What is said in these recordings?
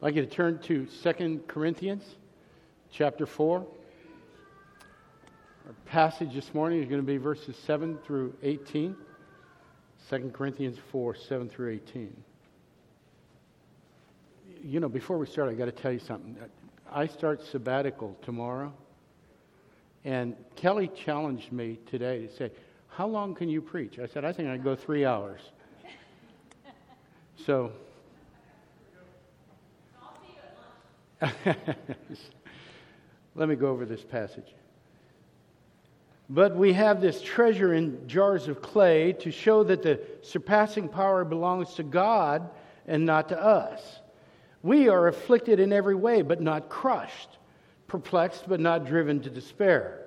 I'd like you to turn to 2 Corinthians chapter 4. Our passage this morning is going to be verses 7 through 18. 2 Corinthians 4, 7 through 18. You know, before we start, I got to tell you something. I start sabbatical tomorrow, and Kelly challenged me today to say, How long can you preach? I said, I think I can go three hours. So, let me go over this passage. But we have this treasure in jars of clay to show that the surpassing power belongs to God and not to us. We are afflicted in every way, but not crushed, perplexed, but not driven to despair,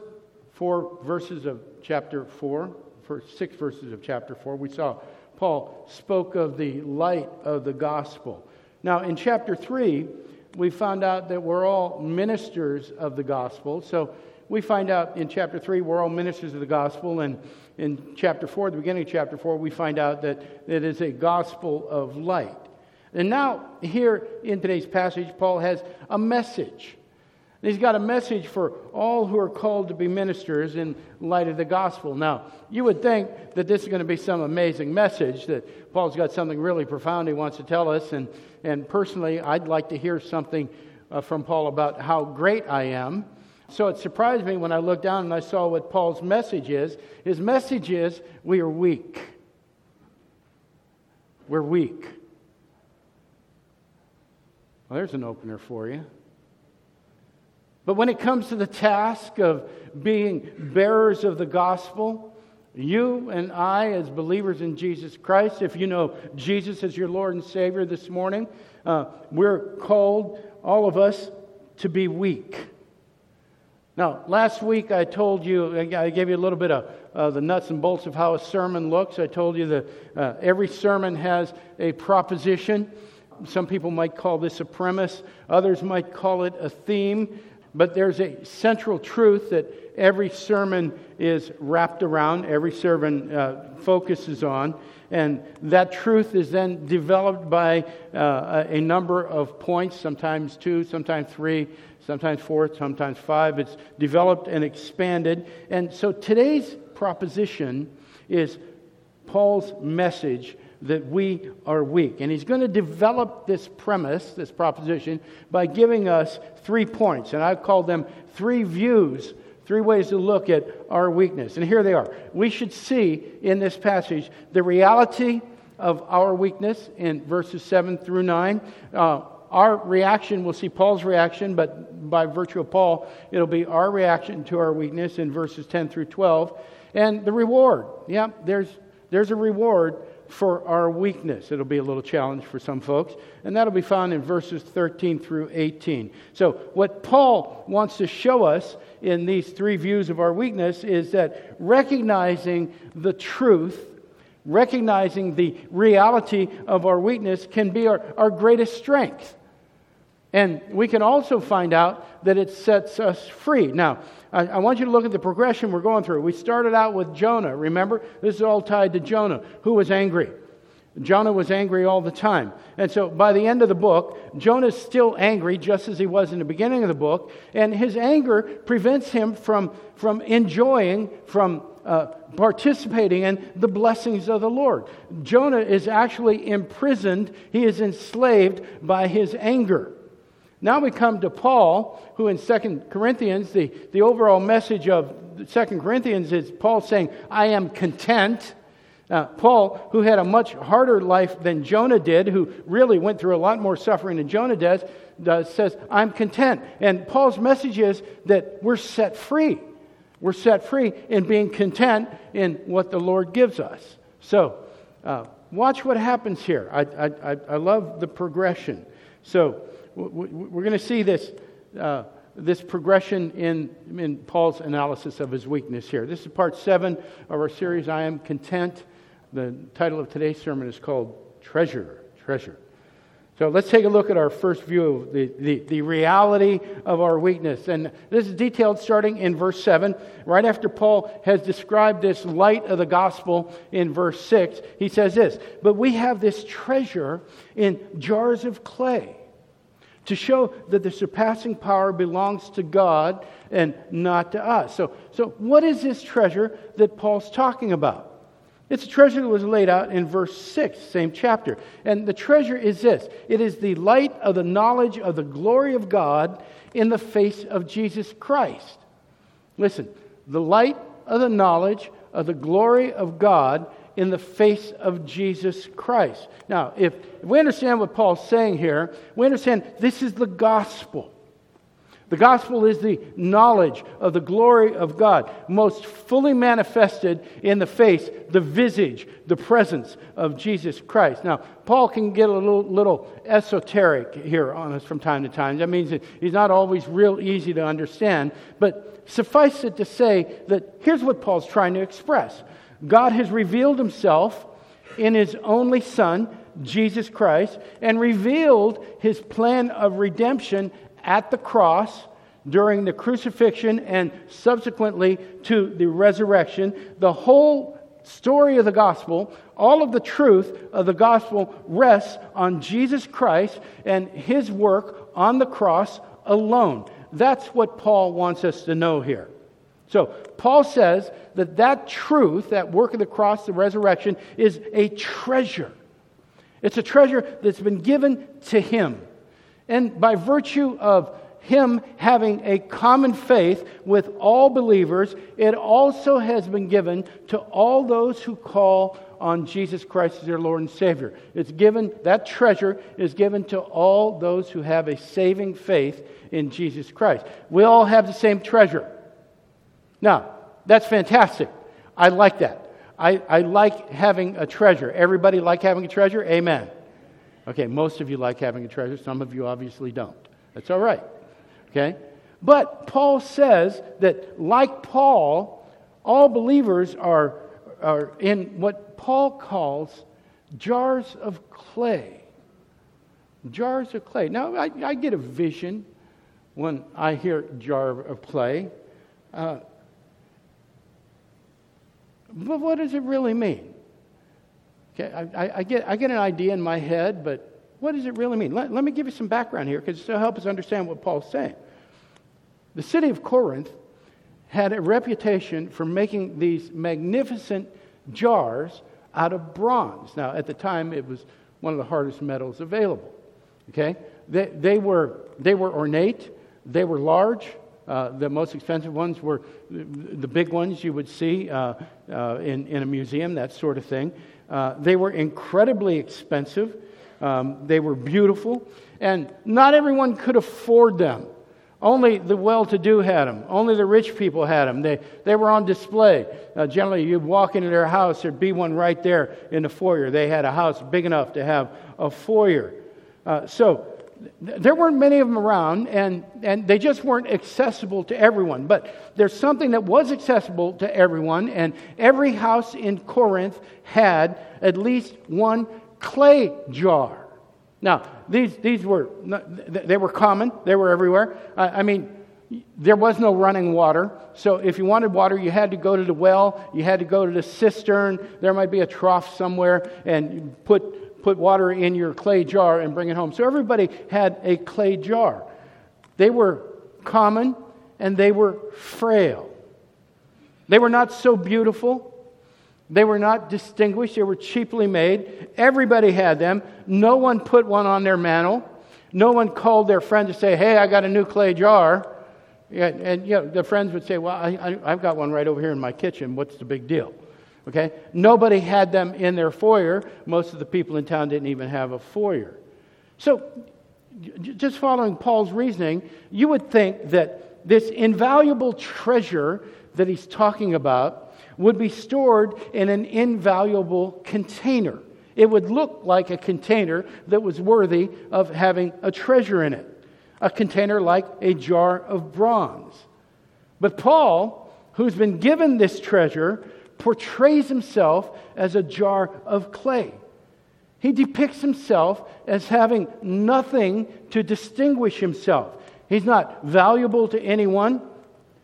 four verses of chapter 4, first six verses of chapter 4, we saw Paul spoke of the light of the gospel. Now, in chapter 3, we found out that we're all ministers of the gospel. So we find out in chapter 3 we're all ministers of the gospel. And in chapter 4, the beginning of chapter 4, we find out that it is a gospel of light. And now, here in today's passage, Paul has a message. He's got a message for all who are called to be ministers in light of the gospel. Now, you would think that this is going to be some amazing message, that Paul's got something really profound he wants to tell us. And, and personally, I'd like to hear something uh, from Paul about how great I am. So it surprised me when I looked down and I saw what Paul's message is. His message is we are weak. We're weak. Well, there's an opener for you. But when it comes to the task of being bearers of the gospel, you and I, as believers in Jesus Christ, if you know Jesus as your Lord and Savior this morning, uh, we're called, all of us, to be weak. Now, last week I told you, I gave you a little bit of uh, the nuts and bolts of how a sermon looks. I told you that uh, every sermon has a proposition. Some people might call this a premise, others might call it a theme. But there's a central truth that every sermon is wrapped around, every sermon uh, focuses on. And that truth is then developed by uh, a number of points, sometimes two, sometimes three, sometimes four, sometimes five. It's developed and expanded. And so today's proposition is Paul's message that we are weak. And he's going to develop this premise, this proposition, by giving us three points. And I've called them three views, three ways to look at our weakness. And here they are. We should see in this passage the reality of our weakness in verses 7 through 9. Uh, our reaction, we'll see Paul's reaction, but by virtue of Paul, it'll be our reaction to our weakness in verses 10 through 12. And the reward. Yeah, there's, there's a reward for our weakness. It'll be a little challenge for some folks, and that'll be found in verses 13 through 18. So, what Paul wants to show us in these three views of our weakness is that recognizing the truth, recognizing the reality of our weakness can be our, our greatest strength. And we can also find out that it sets us free. Now, I, I, want you to look at the progression we're going through. We started out with Jonah, remember? This is all tied to Jonah, who was angry. Jonah was angry all the time. And so by the end of the book, Jonah's still angry, just as he was in the beginning of the book. And his anger prevents him from, from enjoying, from uh, participating in the blessings of the Lord. Jonah is actually imprisoned, he is enslaved by his anger. Now we come to Paul, who in 2 Corinthians, the, the overall message of 2 Corinthians is Paul saying, I am content. Uh, Paul, who had a much harder life than Jonah did, who really went through a lot more suffering than Jonah does, does, says, I'm content. And Paul's message is that we're set free. We're set free in being content in what the Lord gives us. So, uh, watch what happens here. I, I, I love the progression. So, we're going to see this, uh, this progression in, in Paul's analysis of his weakness here. This is part seven of our series, I Am Content. The title of today's sermon is called Treasure. Treasure. So let's take a look at our first view of the, the, the, reality of our weakness. And this is detailed starting in verse 7. Right after Paul has described this light of the gospel in verse 6, he says this But we have this treasure in jars of clay to show that the surpassing power belongs to God and not to us. So, so what is this treasure that Paul's talking about? It's a treasure that was laid out in verse 6, same chapter. And the treasure is this it is the light of the knowledge of the glory of God in the face of Jesus Christ. Listen, the light of the knowledge of the glory of God in the face of Jesus Christ. Now, if, if we understand what Paul's saying here, we understand this is the gospel. The gospel is the knowledge of the glory of God, most fully manifested in the face, the visage, the presence of Jesus Christ. Now, Paul can get a little, little esoteric here on us from time to time. That means he's not always real easy to understand. But suffice it to say that here's what Paul's trying to express God has revealed himself in his only Son, Jesus Christ, and revealed his plan of redemption at the cross during the crucifixion and subsequently to the resurrection. The whole story of the gospel, all of the truth of the gospel rests on Jesus Christ and his work on the cross alone. That's what Paul wants us to know here. So, Paul says that that truth, that work of the cross, the resurrection, is a treasure. It's a treasure that's been given to him. And by virtue of him having a common faith with all believers, it also has been given to all those who call on Jesus Christ as their Lord and Savior. It's given, that treasure is given to all those who have a saving faith in Jesus Christ. We all have the same treasure. Now, that's fantastic. I like that. I, I like having a treasure. Everybody like having a treasure? Amen. Okay, most of you like having a treasure. Some of you obviously don't. That's all right. Okay? But Paul says that, like Paul, all believers are, are in what Paul calls jars of clay. Jars of clay. Now, I, I get a vision when I hear jar of clay. Uh, but what does it really mean? Okay, I, I, get, I get an idea in my head, but what does it really mean? Let, let me give you some background here because it'll help us understand what Paul's saying. The city of Corinth had a reputation for making these magnificent jars out of bronze. Now, at the time, it was one of the hardest metals available. Okay? They, they, were, they were ornate, they were large, uh, the most expensive ones were the big ones you would see uh, uh, in, in a museum, that sort of thing. Uh, they were incredibly expensive. Um, they were beautiful. And not everyone could afford them. Only the well to do had them. Only the rich people had them. They, they were on display. Uh, generally, you'd walk into their house, there'd be one right there in the foyer. They had a house big enough to have a foyer. Uh, so there weren't many of them around, and, and they just weren't accessible to everyone. But there's something that was accessible to everyone, and every house in Corinth had at least one clay jar. Now, these, these were, they were common, they were everywhere. I mean, there was no running water. So if you wanted water, you had to go to the well, you had to go to the cistern. There might be a trough somewhere, and put, put water in your clay jar and bring it home. So everybody had a clay jar. They were common and they were frail. They were not so beautiful. They were not distinguished. They were cheaply made. Everybody had them. No one put one on their mantel. No one called their friend to say, Hey, I got a new clay jar. And, you know, the friends would say, Well, I, I, I've got one right over here in my kitchen. What's the big deal? Okay? Nobody had them in their foyer. Most of the people in town didn't even have a foyer. So, just following Paul's reasoning, you would think that this invaluable treasure that he's talking about would be stored in an invaluable container. It would look like a container that was worthy of having a treasure in it a container like a jar of bronze. But Paul, who's been given this treasure, portrays himself as a jar of clay. He depicts himself as having nothing to distinguish himself. He's not valuable to anyone,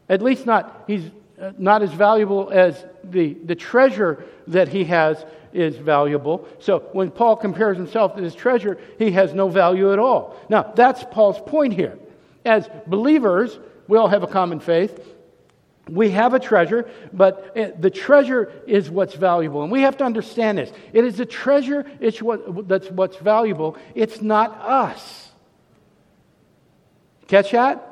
at least not, he's uh, not as valuable as the, the treasure that he has is valuable. So when Paul compares himself to this treasure, he has no value at all. Now, that's Paul's point here. As believers, we all have a common faith. We have a treasure, but uh, the treasure is what's valuable. And we have to understand this. It is the treasure it's what, that's what's valuable. It's not us. Catch that?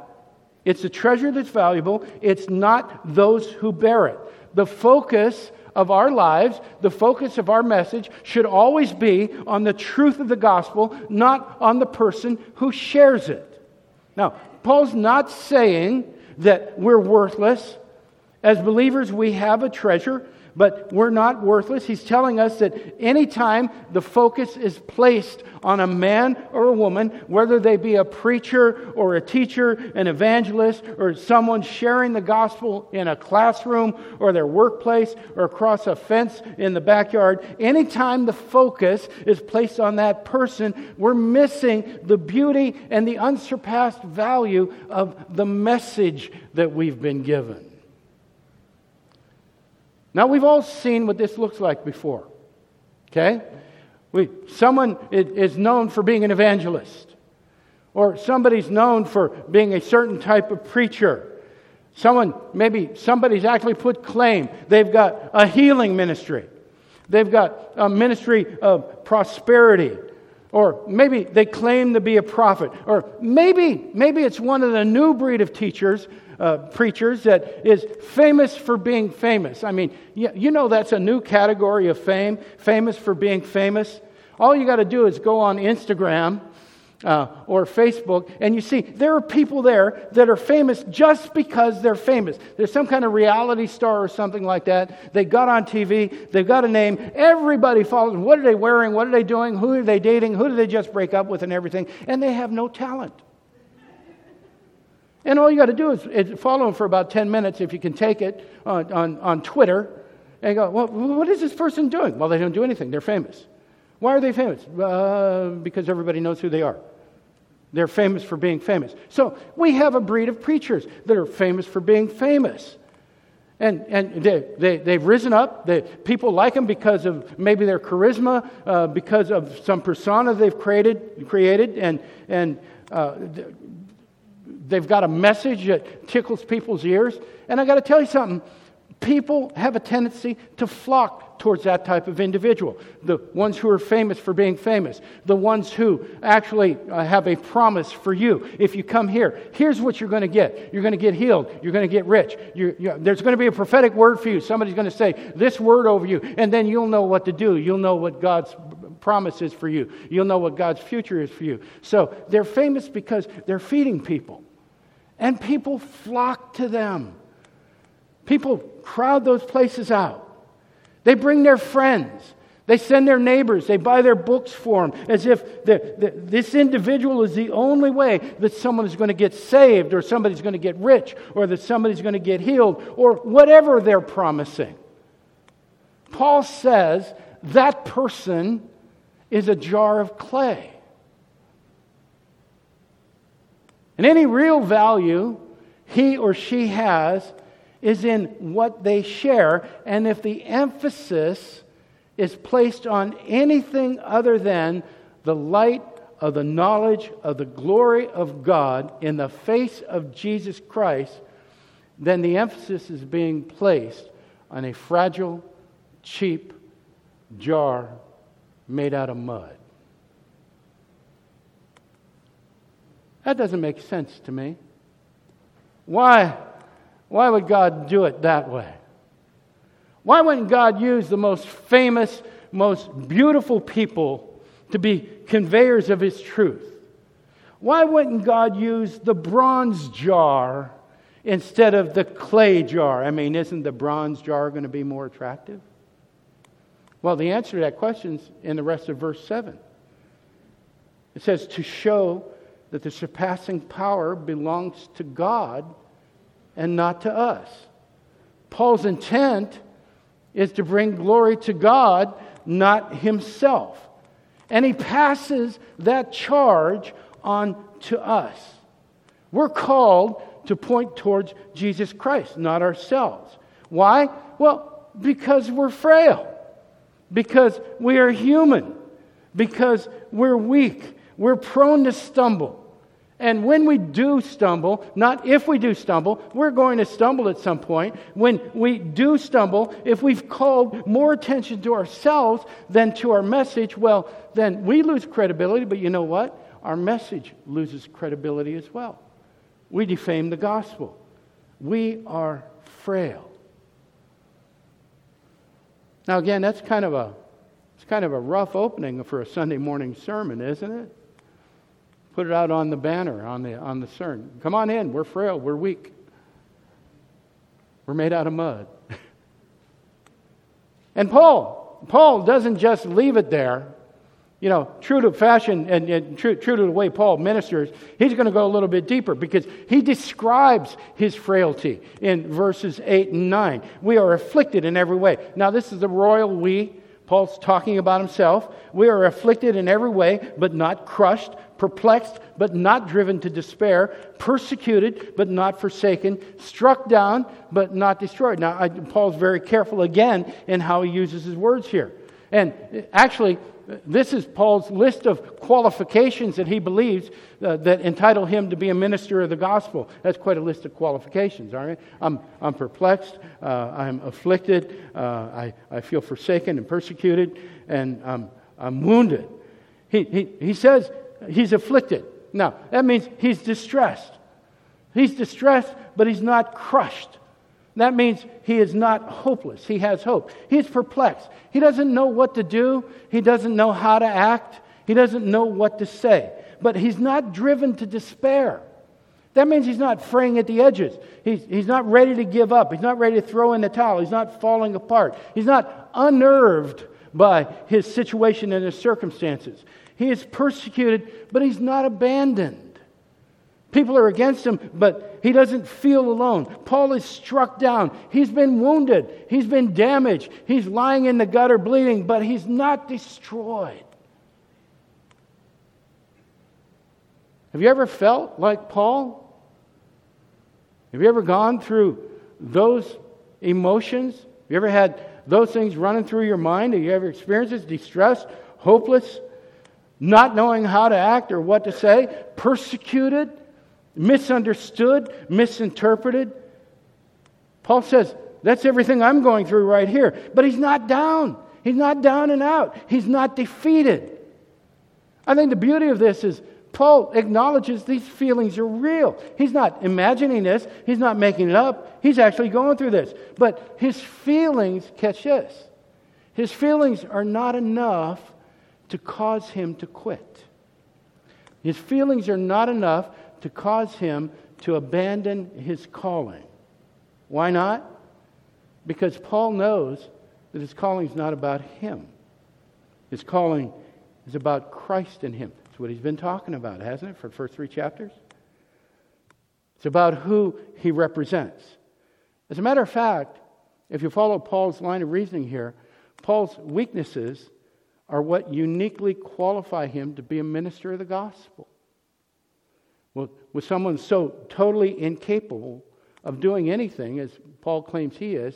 It's a treasure that's valuable. It's not those who bear it. The focus of our lives, the focus of our message should always be on the truth of the gospel, not on the person who shares it. Now, Paul's not saying that we're worthless. As believers, we have a treasure but we're not worthless. He's telling us that anytime the focus is placed on a man or a woman, whether they be a preacher or a teacher, an evangelist, or someone sharing the gospel in a classroom or their workplace or across a fence in the backyard, anytime the focus is placed on that person, we're missing the beauty and the unsurpassed value of the message that we've been given. Now, we've all seen what this looks like before. Okay? We, someone is known for being an evangelist, or somebody's known for being a certain type of preacher. Someone, maybe somebody's actually put claim. They've got a healing ministry, they've got a ministry of prosperity. Or maybe they claim to be a prophet. Or maybe, maybe it's one of the new breed of teachers uh, preachers that is famous for being famous. I mean, you, you know that's a new category of fame, famous for being famous. All you got to do is go on Instagram uh, or Facebook, and you see there are people there that are famous just because they're famous. There's some kind of reality star or something like that. They got on TV, they've got a name, everybody follows. them. What are they wearing? What are they doing? Who are they dating? Who did they just break up with, and everything? And they have no talent. And all you got to do is, is, follow them for about 10 minutes if you can take it on, on, on Twitter. And go, well, what is this person doing? Well, they don't do anything. They're famous. Why are they famous? Uh, because everybody knows who they are. They're famous for being famous. So we have a breed of preachers that are famous for being famous. And, and they, they, they've risen up. They, people like them because of maybe their charisma, uh, because of some persona they've created, created and, and uh, they've got a message that tickles people's ears. And I got to tell you something people have a tendency to flock towards that type of individual. The ones who are famous for being famous, the ones who actually uh, have a promise for you. If you come here, here's what you're going to get you're going to get healed, you're going to get rich. You're, you're, there's going to be a prophetic word for you. Somebody's going to say this word over you, and then you'll know what to do. You'll know what God's promise is for you, you'll know what God's future is for you. So they're famous because they're feeding people. And people flock to them. People crowd those places out. They bring their friends. They send their neighbors. They buy their books for them as if the, the, this individual is the only way that someone is going to get saved or somebody's going to get rich or that somebody's going to get healed or whatever they're promising. Paul says that person is a jar of clay. And any real value he or she has is in what they share. And if the emphasis is placed on anything other than the light of the knowledge of the glory of God in the face of Jesus Christ, then the emphasis is being placed on a fragile, cheap jar made out of mud. That doesn't make sense to me. Why, why would God do it that way? Why wouldn't God use the most famous, most beautiful people to be conveyors of His truth? Why wouldn't God use the bronze jar instead of the clay jar? I mean, isn't the bronze jar going to be more attractive? Well, the answer to that question is in the rest of verse 7. It says, to show that the surpassing power belongs to God and not to us. Paul's intent is to bring glory to God, not himself. And he passes that charge on to us. We're called to point towards Jesus Christ, not ourselves. Why? Well, because we're frail, because we are human, because we're weak, we're prone to stumble. And when we do stumble, not if we do stumble, we're going to stumble at some point. When we do stumble, if we've called more attention to ourselves than to our message, well, then we lose credibility. But you know what? Our message loses credibility as well. We defame the gospel. We are frail. Now, again, that's kind of a, it's kind of a rough opening for a Sunday morning sermon, isn't it? Put it out on the banner, on the, on the CERN. Come on in. We're frail. We're weak. We're made out of mud. and Paul, Paul doesn't just leave it there. You know, true to fashion and, and true, true to the way Paul ministers, he's going to go a little bit deeper because he describes his frailty in verses 8 and 9. We are afflicted in every way. Now, this is the royal we. Paul's talking about himself. We are afflicted in every way, but not crushed, perplexed, but not driven to despair, persecuted, but not forsaken, struck down, but not destroyed. Now, I, Paul's very careful again in how he uses his words here. And actually, this is Paul's list of qualifications that he believes uh, that entitle him to be a minister of the gospel. That's quite a list of qualifications, all right? I'm, I'm perplexed, uh, I'm afflicted, uh, I, I feel forsaken and persecuted, and I'm, I'm wounded. He, he, he says he's afflicted. Now, that means he's distressed. He's distressed, but he's not crushed. That means he is not hopeless. He has hope. He's perplexed. He doesn't know what to do. He doesn't know how to act. He doesn't know what to say. But he's not driven to despair. That means he's not fraying at the edges. He's, he's not ready to give up. He's not ready to throw in the towel. He's not falling apart. He's not unnerved by his situation and his circumstances. He is persecuted, but he's not abandoned. People are against him, but he doesn't feel alone. Paul is struck down. He's been wounded. He's been damaged. He's lying in the gutter bleeding, but he's not destroyed. Have you ever felt like Paul? Have you ever gone through those emotions? Have you ever had those things running through your mind? Have you ever experienced this? Distressed, hopeless, not knowing how to act or what to say, persecuted? Misunderstood, misinterpreted. Paul says, That's everything I'm going through right here. But he's not down. He's not down and out. He's not defeated. I think the beauty of this is Paul acknowledges these feelings are real. He's not imagining this, he's not making it up. He's actually going through this. But his feelings, catch this, his feelings are not enough to cause him to quit. His feelings are not enough to cause him to abandon his calling. Why not? Because Paul knows that his calling is not about him. His calling is about Christ in him. That's what he's been talking about, hasn't it, for the first three chapters? It's about who he represents. As a matter of fact, if you follow Paul's line of reasoning here, Paul's weaknesses are what uniquely qualify him to be a minister of the gospel. Well, with someone so totally incapable of doing anything, as Paul claims he is,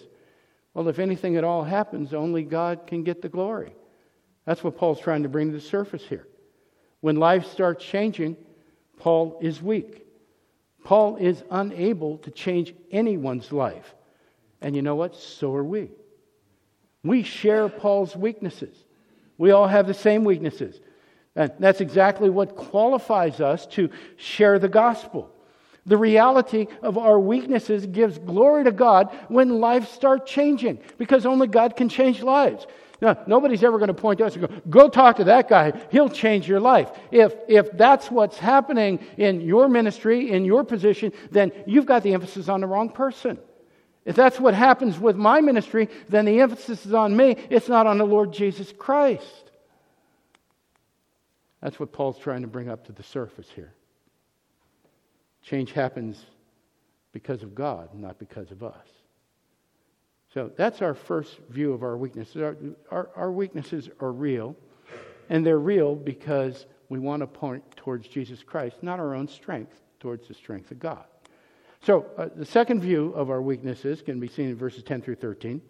well, if anything at all happens, only God can get the glory. That's what Paul's trying to bring to the surface here. When life starts changing, Paul is weak. Paul is unable to change anyone's life. And you know what? So are we. We share Paul's weaknesses. We all have the same weaknesses. And that's exactly what qualifies us to share the gospel. The reality of our weaknesses gives glory to God when lives start changing because only God can change lives. Now, nobody's ever going to point to us and go, go talk to that guy. He'll change your life. If, if that's what's happening in your ministry, in your position, then you've got the emphasis on the wrong person. If that's what happens with my ministry, then the emphasis is on me. It's not on the Lord Jesus Christ. That's what Paul's trying to bring up to the surface here. Change happens because of God, not because of us. So that's our first view of our weaknesses. Our, our, our, weaknesses are real, and they're real because we want to point towards Jesus Christ, not our own strength, towards the strength of God. So uh, the second view of our weaknesses can be seen in verses 10 through 13.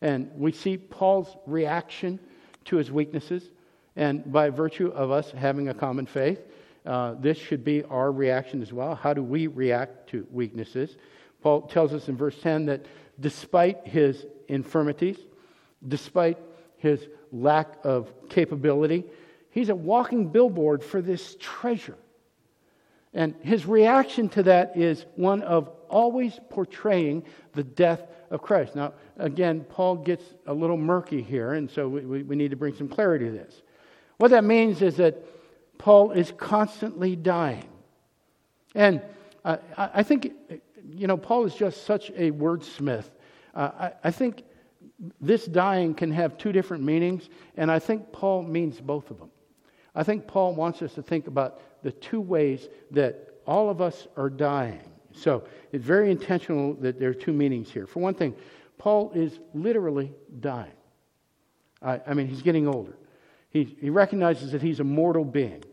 And we see Paul's reaction to his weaknesses. And by virtue of us having a common faith, uh, this should be our reaction as well. How do we react to weaknesses? Paul tells us in verse 10 that despite his infirmities, despite his lack of capability, he's a walking billboard for this treasure. And his reaction to that is one of always portraying the death of Christ. Now, again, Paul gets a little murky here, and so we, we need to bring some clarity to this. What that means is that Paul is constantly dying. And uh, I think you know, Paul is just such a wordsmith. Uh, I, I think this dying can have two different meanings, and I think Paul means both of them. I think Paul wants us to think about the two ways that all of us are dying. So it's very intentional that there are two meanings here. For one thing, Paul is literally dying. I, I mean, he's getting older. He, he recognizes that he's a mortal being.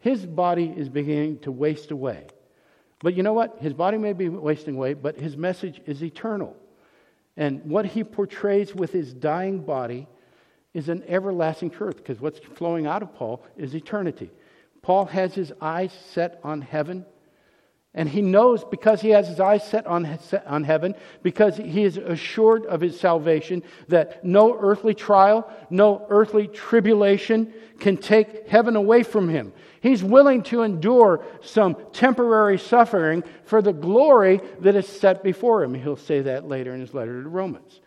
His body is beginning to waste away. But you know what? His body may be wasting away, but his message is eternal. And what he portrays with his dying body is an everlasting truth, because what's flowing out of Paul is eternity. Paul has his eyes set on heaven, and he knows because he has his eyes set on, on heaven, because he is assured of his salvation, that no earthly trial, no earthly tribulation can take heaven away from him. He's willing to endure some temporary suffering for the glory that is set before him. He'll say that later in his letter to Romans.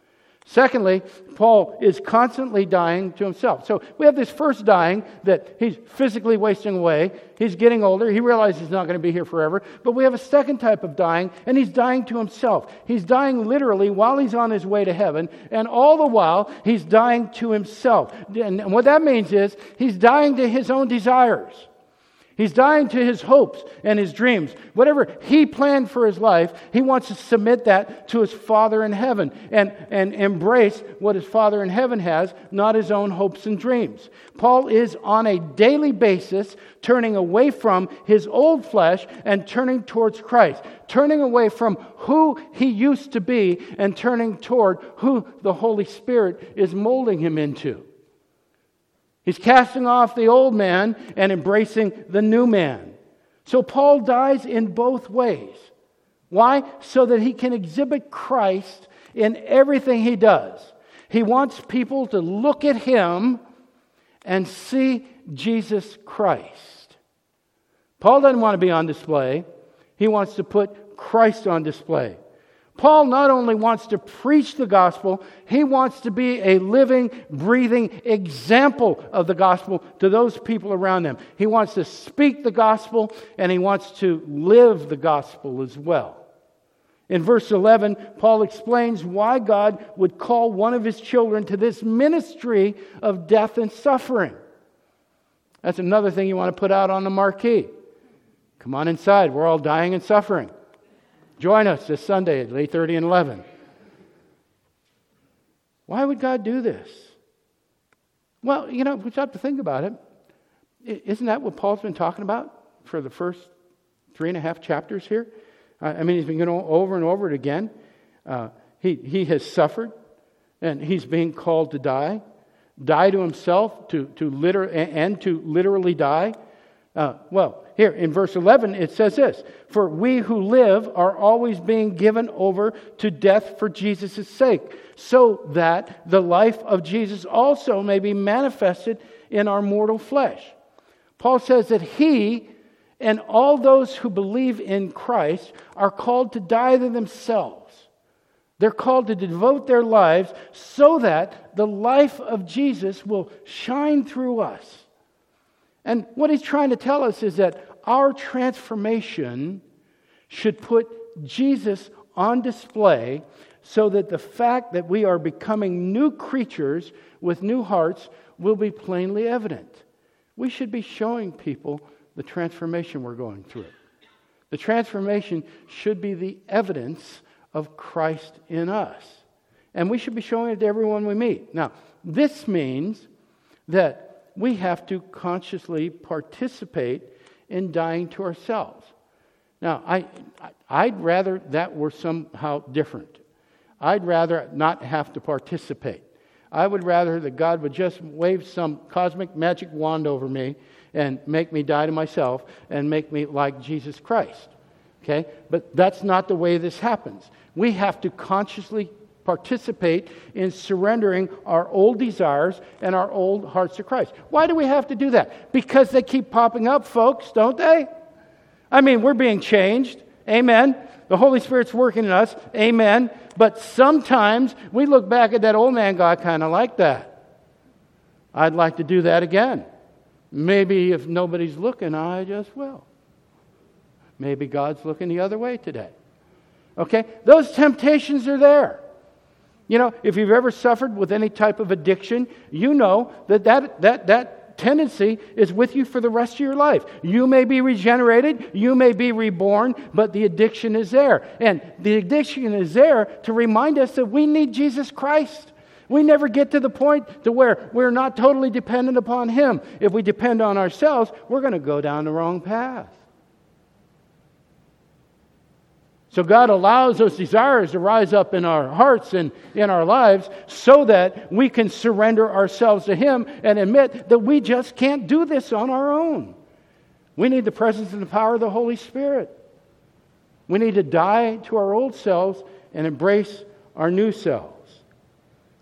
Secondly, Paul is constantly dying to himself. So we have this first dying that he's physically wasting away. He's getting older. He realizes he's not going to be here forever. But we have a second type of dying, and he's dying to himself. He's dying literally while he's on his way to heaven, and all the while he's dying to himself. And what that means is he's dying to his own desires. He's dying to his hopes and his dreams. Whatever he planned for his life, he wants to submit that to his Father in heaven and, and embrace what his Father in heaven has, not his own hopes and dreams. Paul is on a daily basis turning away from his old flesh and turning towards Christ, turning away from who he used to be and turning toward who the Holy Spirit is molding him into. He's casting off the old man and embracing the new man. So Paul dies in both ways. Why? So that he can exhibit Christ in everything he does. He wants people to look at him and see Jesus Christ. Paul doesn't want to be on display, he wants to put Christ on display. Paul not only wants to preach the gospel, he wants to be a living, breathing example of the gospel to those people around him. He wants to speak the gospel and he wants to live the gospel as well. In verse 11, Paul explains why God would call one of his children to this ministry of death and suffering. That's another thing you want to put out on the marquee. Come on inside, we're all dying and suffering. Join us this Sunday at 8:30 and 11. Why would God do this? Well, you know, we have to think about it. Isn't that what Paul's been talking about for the first three and a half chapters here. I mean, he's been going over and over it again. Uh, he, he has suffered, and he's being called to die. Die to himself, to, to liter- and to literally die. Uh, well, here in verse 11, it says this For we who live are always being given over to death for Jesus' sake, so that the life of Jesus also may be manifested in our mortal flesh. Paul says that he and all those who believe in Christ are called to die to themselves. They're called to devote their lives so that the life of Jesus will shine through us. And what he's trying to tell us is that our transformation should put Jesus on display so that the fact that we are becoming new creatures with new hearts will be plainly evident. We should be showing people the transformation we're going through. The transformation should be the evidence of Christ in us. And we should be showing it to everyone we meet. Now, this means that we have to consciously participate in dying to ourselves. Now, I, I'd rather that were somehow different. I'd rather not have to participate. I would rather that God would just wave some cosmic magic wand over me and make me die to myself and make me like Jesus Christ. Okay? But that's not the way this happens. We have to consciously participate in surrendering our old desires and our old hearts to Christ. Why do we have to do that? Because they keep popping up, folks, don't they? I mean, we're being changed. Amen. The Holy Spirit's working in us. Amen. But sometimes we look back at that old man guy kind of like that. I'd like to do that again. Maybe if nobody's looking, I just will. Maybe God's looking the other way today. Okay? Those temptations are there. You know, if you've ever suffered with any type of addiction, you know that that, that, that tendency is with you for the rest of your life. You may be regenerated, you may be reborn, but the addiction is there. And the addiction is there to remind us that we need Jesus Christ. We never get to the point to where we're not totally dependent upon Him. If we depend on ourselves, we're going to go down the wrong path. So God allows those desires to rise up in our hearts and in our lives so that we can surrender ourselves to Him and admit that we just can't do this on our own. We need the presence and the power of the Holy Spirit. We need to die to our old selves and embrace our new selves.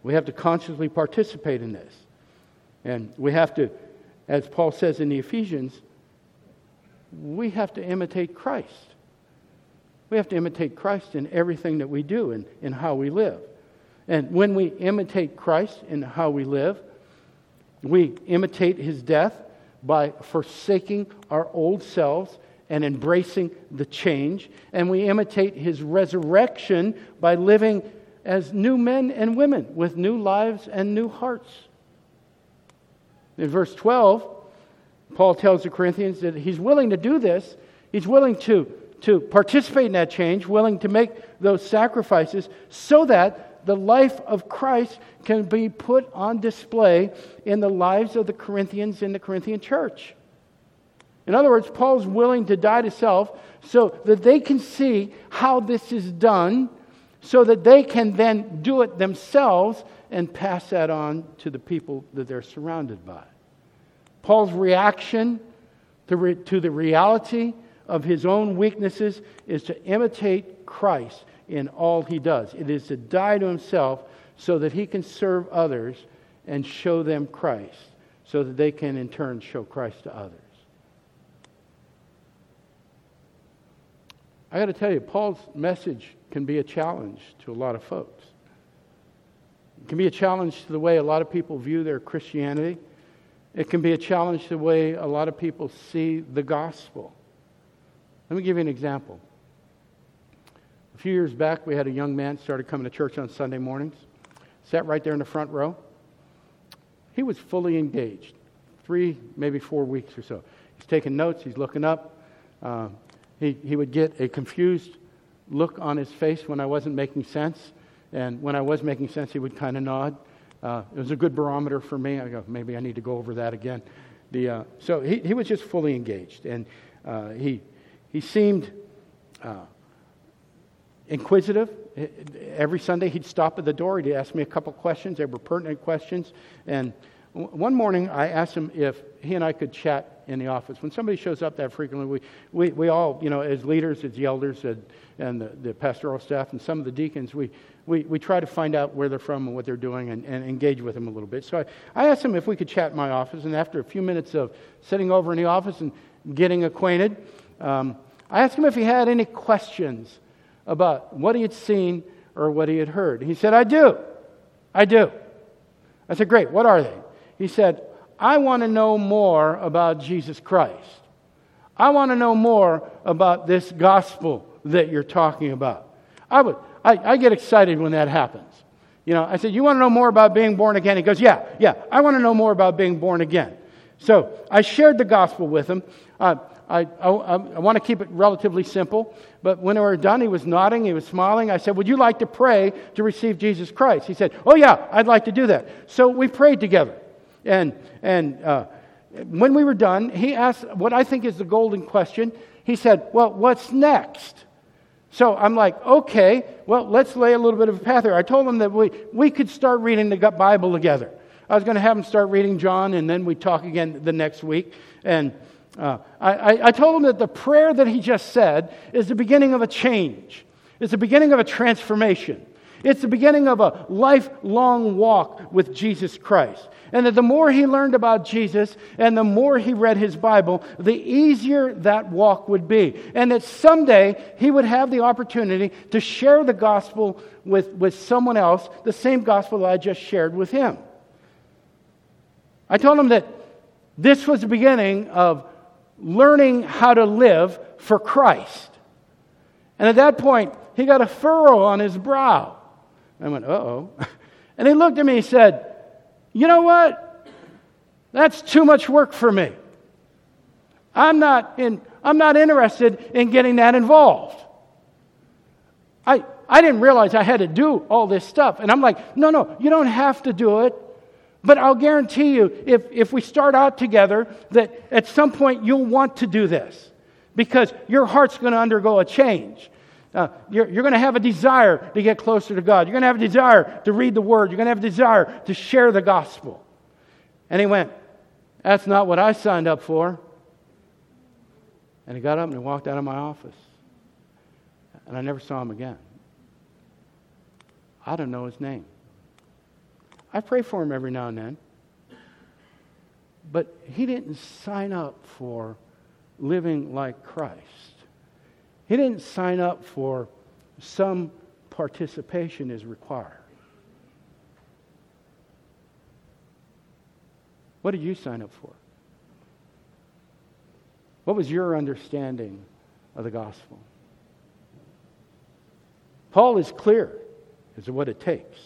We have to consciously participate in this. And we have to, as Paul says in the Ephesians, we have to imitate Christ. We have to imitate Christ in everything that we do and in how we live. And when we imitate Christ in how we live, we imitate his death by forsaking our old selves and embracing the change. And we imitate his resurrection by living as new men and women with new lives and new hearts. In verse 12, Paul tells the Corinthians that he's willing to do this. He's willing to, to participate in that change, willing to make those sacrifices so that the life of Christ can be put on display in the lives of the Corinthians in the Corinthian church. In other words, Paul's willing to die to self so that they can see how this is done so that they can then do it themselves and pass that on to the people that they're surrounded by. Paul's reaction to, re- to the reality of his own weaknesses is to imitate Christ in all he does. It is to die to himself so that he can serve others and show them Christ, so that they can in turn show Christ to others. I got to tell you, Paul's message can be a challenge to a lot of folks. It can be a challenge to the way a lot of people view their Christianity. It can be a challenge to the way a lot of people see the gospel. Let me give you an example. A few years back, we had a young man started coming to church on Sunday mornings. Sat right there in the front row. He was fully engaged, three, maybe four weeks or so. He's taking notes. He's looking up. Uh, he, he would get a confused look on his face when I wasn't making sense. And when I was making sense, he would kind of nod. Uh, it was a good barometer for me. I go, maybe I need to go over that again. The, uh, so he, he was just fully engaged. And uh, he, he seemed uh, inquisitive. Every Sunday he'd stop at the door. He'd ask me a couple questions. They were pertinent questions. And one morning I asked him if he and I could chat in the office. When somebody shows up that frequently, we, we, we all, you know, as leaders, as the elders, and, and the, the pastoral staff, and some of the deacons, we, we, we try to find out where they're from and what they're doing and, and engage with them a little bit. So I, I asked him if we could chat in my office, and after a few minutes of sitting over in the office and getting acquainted, um, I asked him if he had any questions about what he had seen or what he had heard. He said, I do. I do. I said, Great, what are they? He said, I want to know more about Jesus Christ. I want to know more about this gospel that you're talking about. I, would, I, I get excited when that happens. You know, I said, You want to know more about being born again? He goes, Yeah, yeah, I want to know more about being born again. So I shared the gospel with him. Uh, I, I, I want to keep it relatively simple. But when we were done, he was nodding, he was smiling. I said, Would you like to pray to receive Jesus Christ? He said, Oh, yeah, I'd like to do that. So we prayed together. And, and uh, when we were done, he asked what I think is the golden question. He said, Well, what's next? So I'm like, okay, well, let's lay a little bit of a path here. I told him that we, we could start reading the Bible together. I was going to have him start reading John, and then we'd talk again the next week. And uh, I, I told him that the prayer that he just said is the beginning of a change, it's the beginning of a transformation. It's the beginning of a lifelong walk with Jesus Christ. And that the more he learned about Jesus and the more he read his Bible, the easier that walk would be. And that someday he would have the opportunity to share the gospel with, with someone else, the same gospel that I just shared with him. I told him that this was the beginning of learning how to live for Christ. And at that point, he got a furrow on his brow. I went, uh oh. And he looked at me and said, You know what? That's too much work for me. I'm not, in, I'm not interested in getting that involved. I, I didn't realize I had to do all this stuff. And I'm like, No, no, you don't have to do it. But I'll guarantee you, if, if we start out together, that at some point you'll want to do this because your heart's going to undergo a change. Uh, you're, you're going to have a desire to get closer to God. You're going to have a desire to read the Word. You're going to have a desire to share the gospel. And he went, That's not what I signed up for. And he got up and he walked out of my office. And I never saw him again. I don't know his name. I pray for him every now and then. But he didn't sign up for living like Christ. He didn't sign up for some participation is required. What did you sign up for? What was your understanding of the gospel? Paul is clear as to what it takes.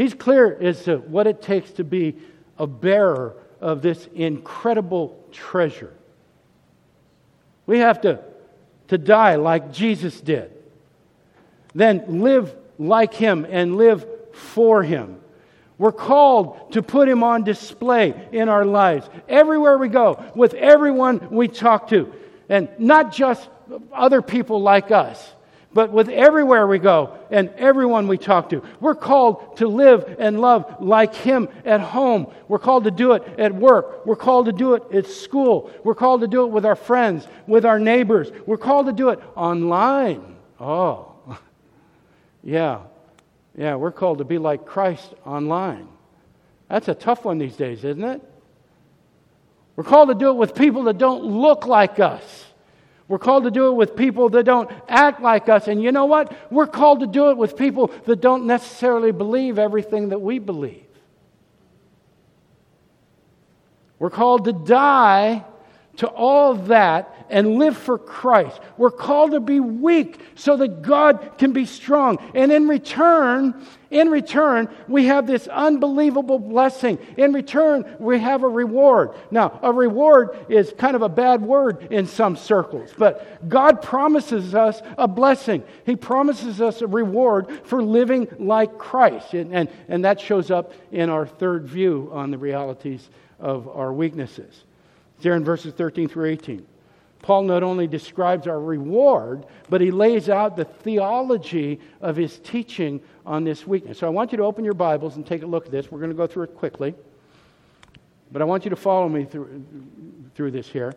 He's clear as to what it takes to be a bearer of this incredible treasure. We have to, to die like Jesus did, then live like him and live for him. We're called to put him on display in our lives, everywhere we go, with everyone we talk to, and not just other people like us but with everywhere we go and everyone we talk to. We're called to live and love like Him at home. We're called to do it at work. We're called to do it at school. We're called to do it with our friends, with our neighbors. We're called to do it online. Oh, yeah. Yeah, we're called to be like Christ online. That's a tough one these days, isn't it? We're called to do it with people that don't look like us. We're called to do it with people that don't act like us. And you know what? We're called to do it with people that don't necessarily believe everything that we believe. We're called to die to all that and live for Christ. We're called to be weak so that God can be strong. And in return, in return, we have this unbelievable blessing. In return, we have a reward. Now, a reward is kind of a bad word in some circles, but God promises us a blessing. He promises us a reward for living like Christ. And, and, and that shows up in our third view on the realities of our weaknesses. There in verses 13 through 18. Paul not only describes our reward, but he lays out the theology of his teaching on this weakness. So I want you to open your Bibles and take a look at this. We're going to go through it quickly. But I want you to follow me through, through this here.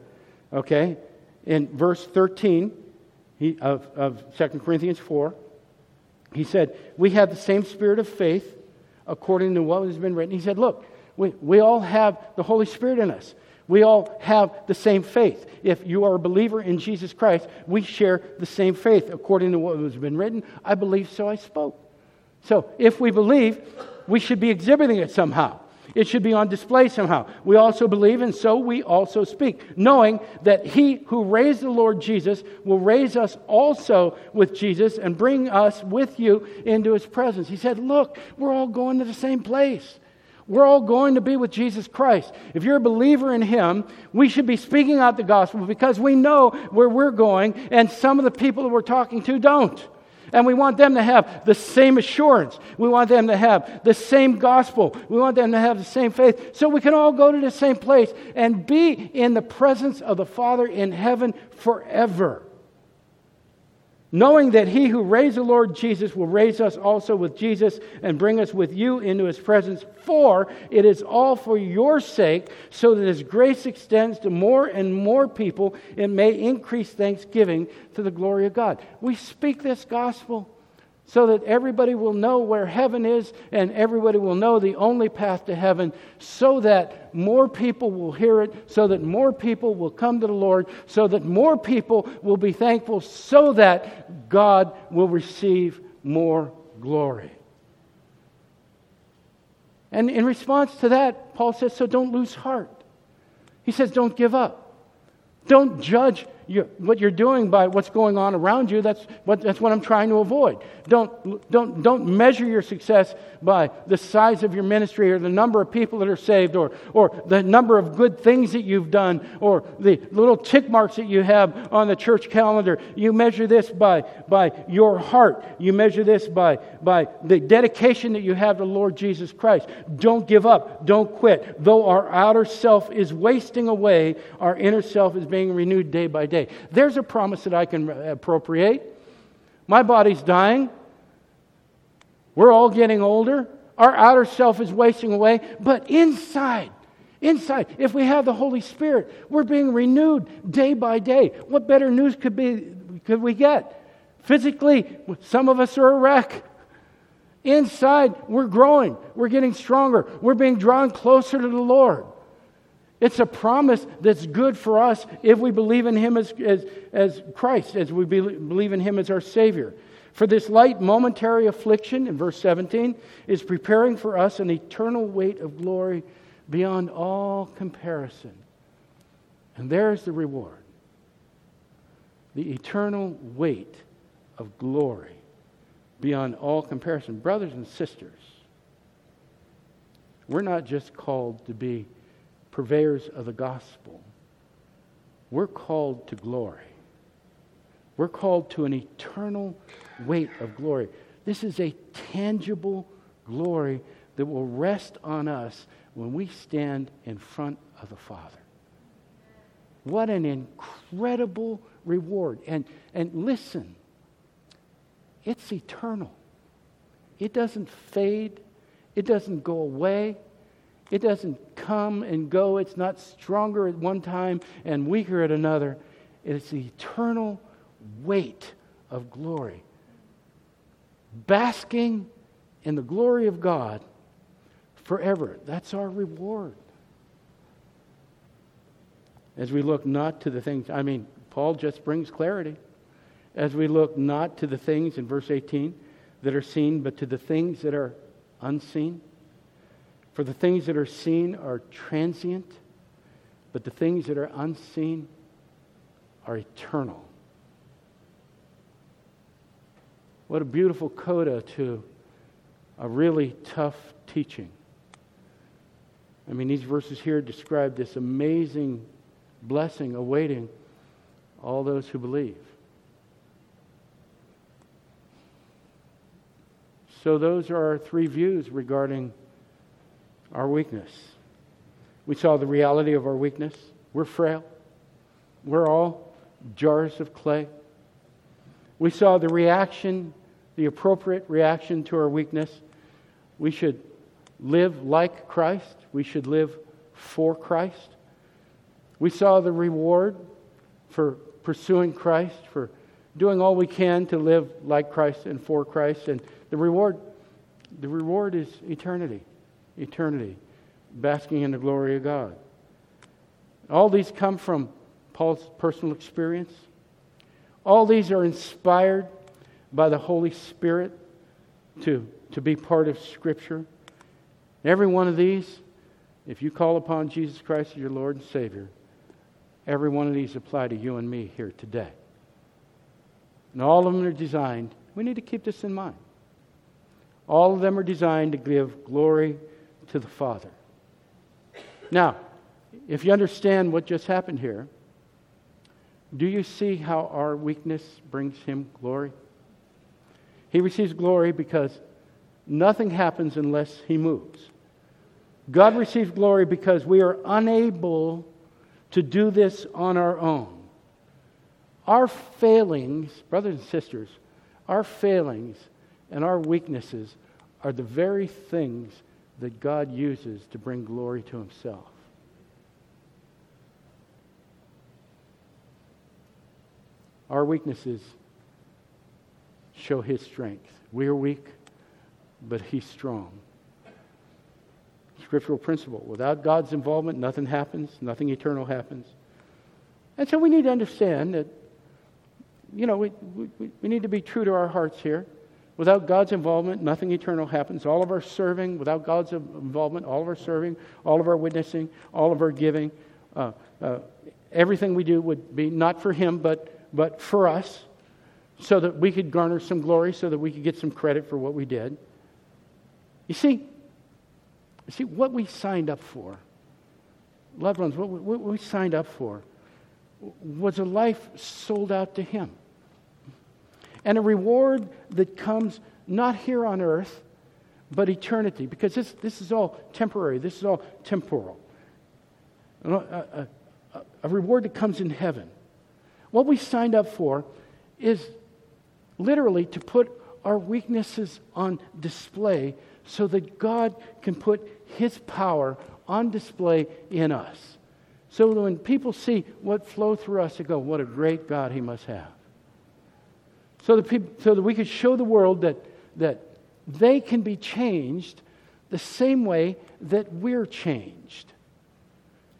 Okay? In verse 13 he, of, of 2 Corinthians 4, he said, We have the same spirit of faith according to what has been written. He said, Look, we, we all have the Holy Spirit in us. We all have the same faith. If you are a believer in Jesus Christ, we share the same faith according to what has been written. I believe, so I spoke. So if we believe, we should be exhibiting it somehow. It should be on display somehow. We also believe, and so we also speak, knowing that He who raised the Lord Jesus will raise us also with Jesus and bring us with you into His presence. He said, Look, we're all going to the same place. We're all going to be with Jesus Christ. If you're a believer in Him, we should be speaking out the gospel because we know where we're going, and some of the people that we're talking to don't. And we want them to have the same assurance. We want them to have the same gospel. We want them to have the same faith. So we can all go to the same place and be in the presence of the Father in heaven forever knowing that he who raised the Lord Jesus will raise us also with Jesus and bring us with you into his presence. For it is all for your sake, so that his grace extends to more and more people, it may increase thanksgiving to the glory of God. We speak this gospel so that everybody will know where heaven is and everybody will know the only path to heaven, so that more people will hear it, so that more people will come to the Lord, so that more people will be thankful, so that God will receive more glory. And in response to that, Paul says, So don't lose heart. He says, Don't give up. Don't judge you, what you're doing by what's going on around you, that's what, that's what I'm trying to avoid. Don't, don't, don't measure your success by the size of your ministry or the number of people that are saved or, or the number of good things that you've done or the little tick marks that you have on the church calendar. You measure this by, by your heart. You measure this by, by the dedication that you have to Lord Jesus Christ. Don't give up. Don't quit. Though our outer self is wasting away, our inner self is being renewed day by day There's a promise that I can uh, appropriate. My body's dying. We're all getting older. Our outer self is wasting away. But inside, inside, if we have the Holy Spirit, we're being renewed day by day. What better news could, be, could we get? Physically, some of us are a wreck. Inside, we're growing. We're getting stronger. We're being drawn closer to the Lord. It's a promise that's good for us if we believe in Him as, as, as Christ, as we believe in Him as our Savior. For this light momentary affliction, in verse 17, is preparing for us an eternal weight of glory beyond all comparison. And there's the reward the eternal weight of glory beyond all comparison. Brothers and sisters, we're not just called to be purveyors of the gospel. We're called to glory. We're called to an eternal weight of glory. This is a tangible glory that will rest on us when we stand in front of the Father. What an incredible reward. And, and listen, it's eternal. It doesn't fade, it doesn't go away. It doesn't come and go. It's not stronger at one time and weaker at another. It's the eternal weight of glory. Basking in the glory of God forever. That's our reward. As we look not to the things, I mean, Paul just brings clarity. As we look not to the things in verse 18 that are seen, but to the things that are unseen. For the things that are seen are transient, but the things that are unseen are eternal. What a beautiful coda to a really tough teaching. I mean, these verses here describe this amazing blessing awaiting all those who believe. So, those are our three views regarding our weakness. We saw the reality of our weakness. We're frail. We're all jars of clay. We saw the reaction, the appropriate reaction to our weakness. We should live like Christ, we should live for Christ. We saw the reward for pursuing Christ, for doing all we can to live like Christ and for Christ. And the reward, the reward is eternity. Eternity. Basking in the glory of God. All these come from Paul's personal experience. All these are inspired by the Holy Spirit to, to be part of Scripture. Every one of these, if you call upon Jesus Christ as your Lord and Savior, every one of these apply to you and me here today. And all of them are designed, we need to keep this in mind. All of them are designed to give glory to the Father. Now, if you understand what just happened here, do you see how our weakness brings him glory? He receives glory because nothing happens unless he moves. God receives glory because we are unable to do this on our own. Our failings, brothers and sisters, our failings and our weaknesses are the very things that God uses to bring glory to himself. Our weaknesses show his strength. We are weak, but he's strong. Scriptural principle. Without God's involvement, nothing happens, nothing eternal happens. And so we need to understand that, you know, we, we, we need to be true to our hearts here. Without God's involvement, nothing eternal happens. All of our serving, without God's involvement, all of our serving, all of our witnessing, all of our giving, uh, uh, everything we do would be not for Him, but but for us, so that we could garner some glory, so that we could get some credit for what we did. You see, you see what we signed up for, loved ones, what we, what we signed up for was a life sold out to Him. And a reward that comes not here on earth, but eternity, because this, this is all temporary, this is all temporal. A, a, a reward that comes in heaven. What we signed up for is literally to put our weaknesses on display so that God can put His power on display in us. So when people see what flow through us, they go, What a great God He must have. So that, so that we could show the world that, that they can be changed the same way that we're changed.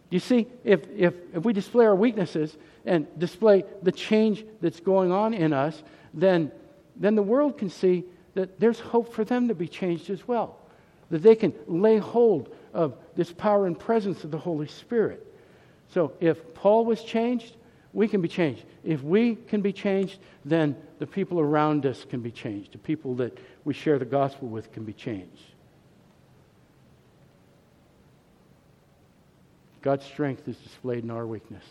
You see, if, if, if we display our weaknesses, and display the change that's going on in us, then, then the world can see that there's hope for them to be changed as well. That they can lay hold of this power and presence of the Holy Spirit. So if Paul was changed, we can be changed. If we can be changed, then the people around us can be changed. The people that we share the gospel with can be changed. God's strength is displayed in our weakness.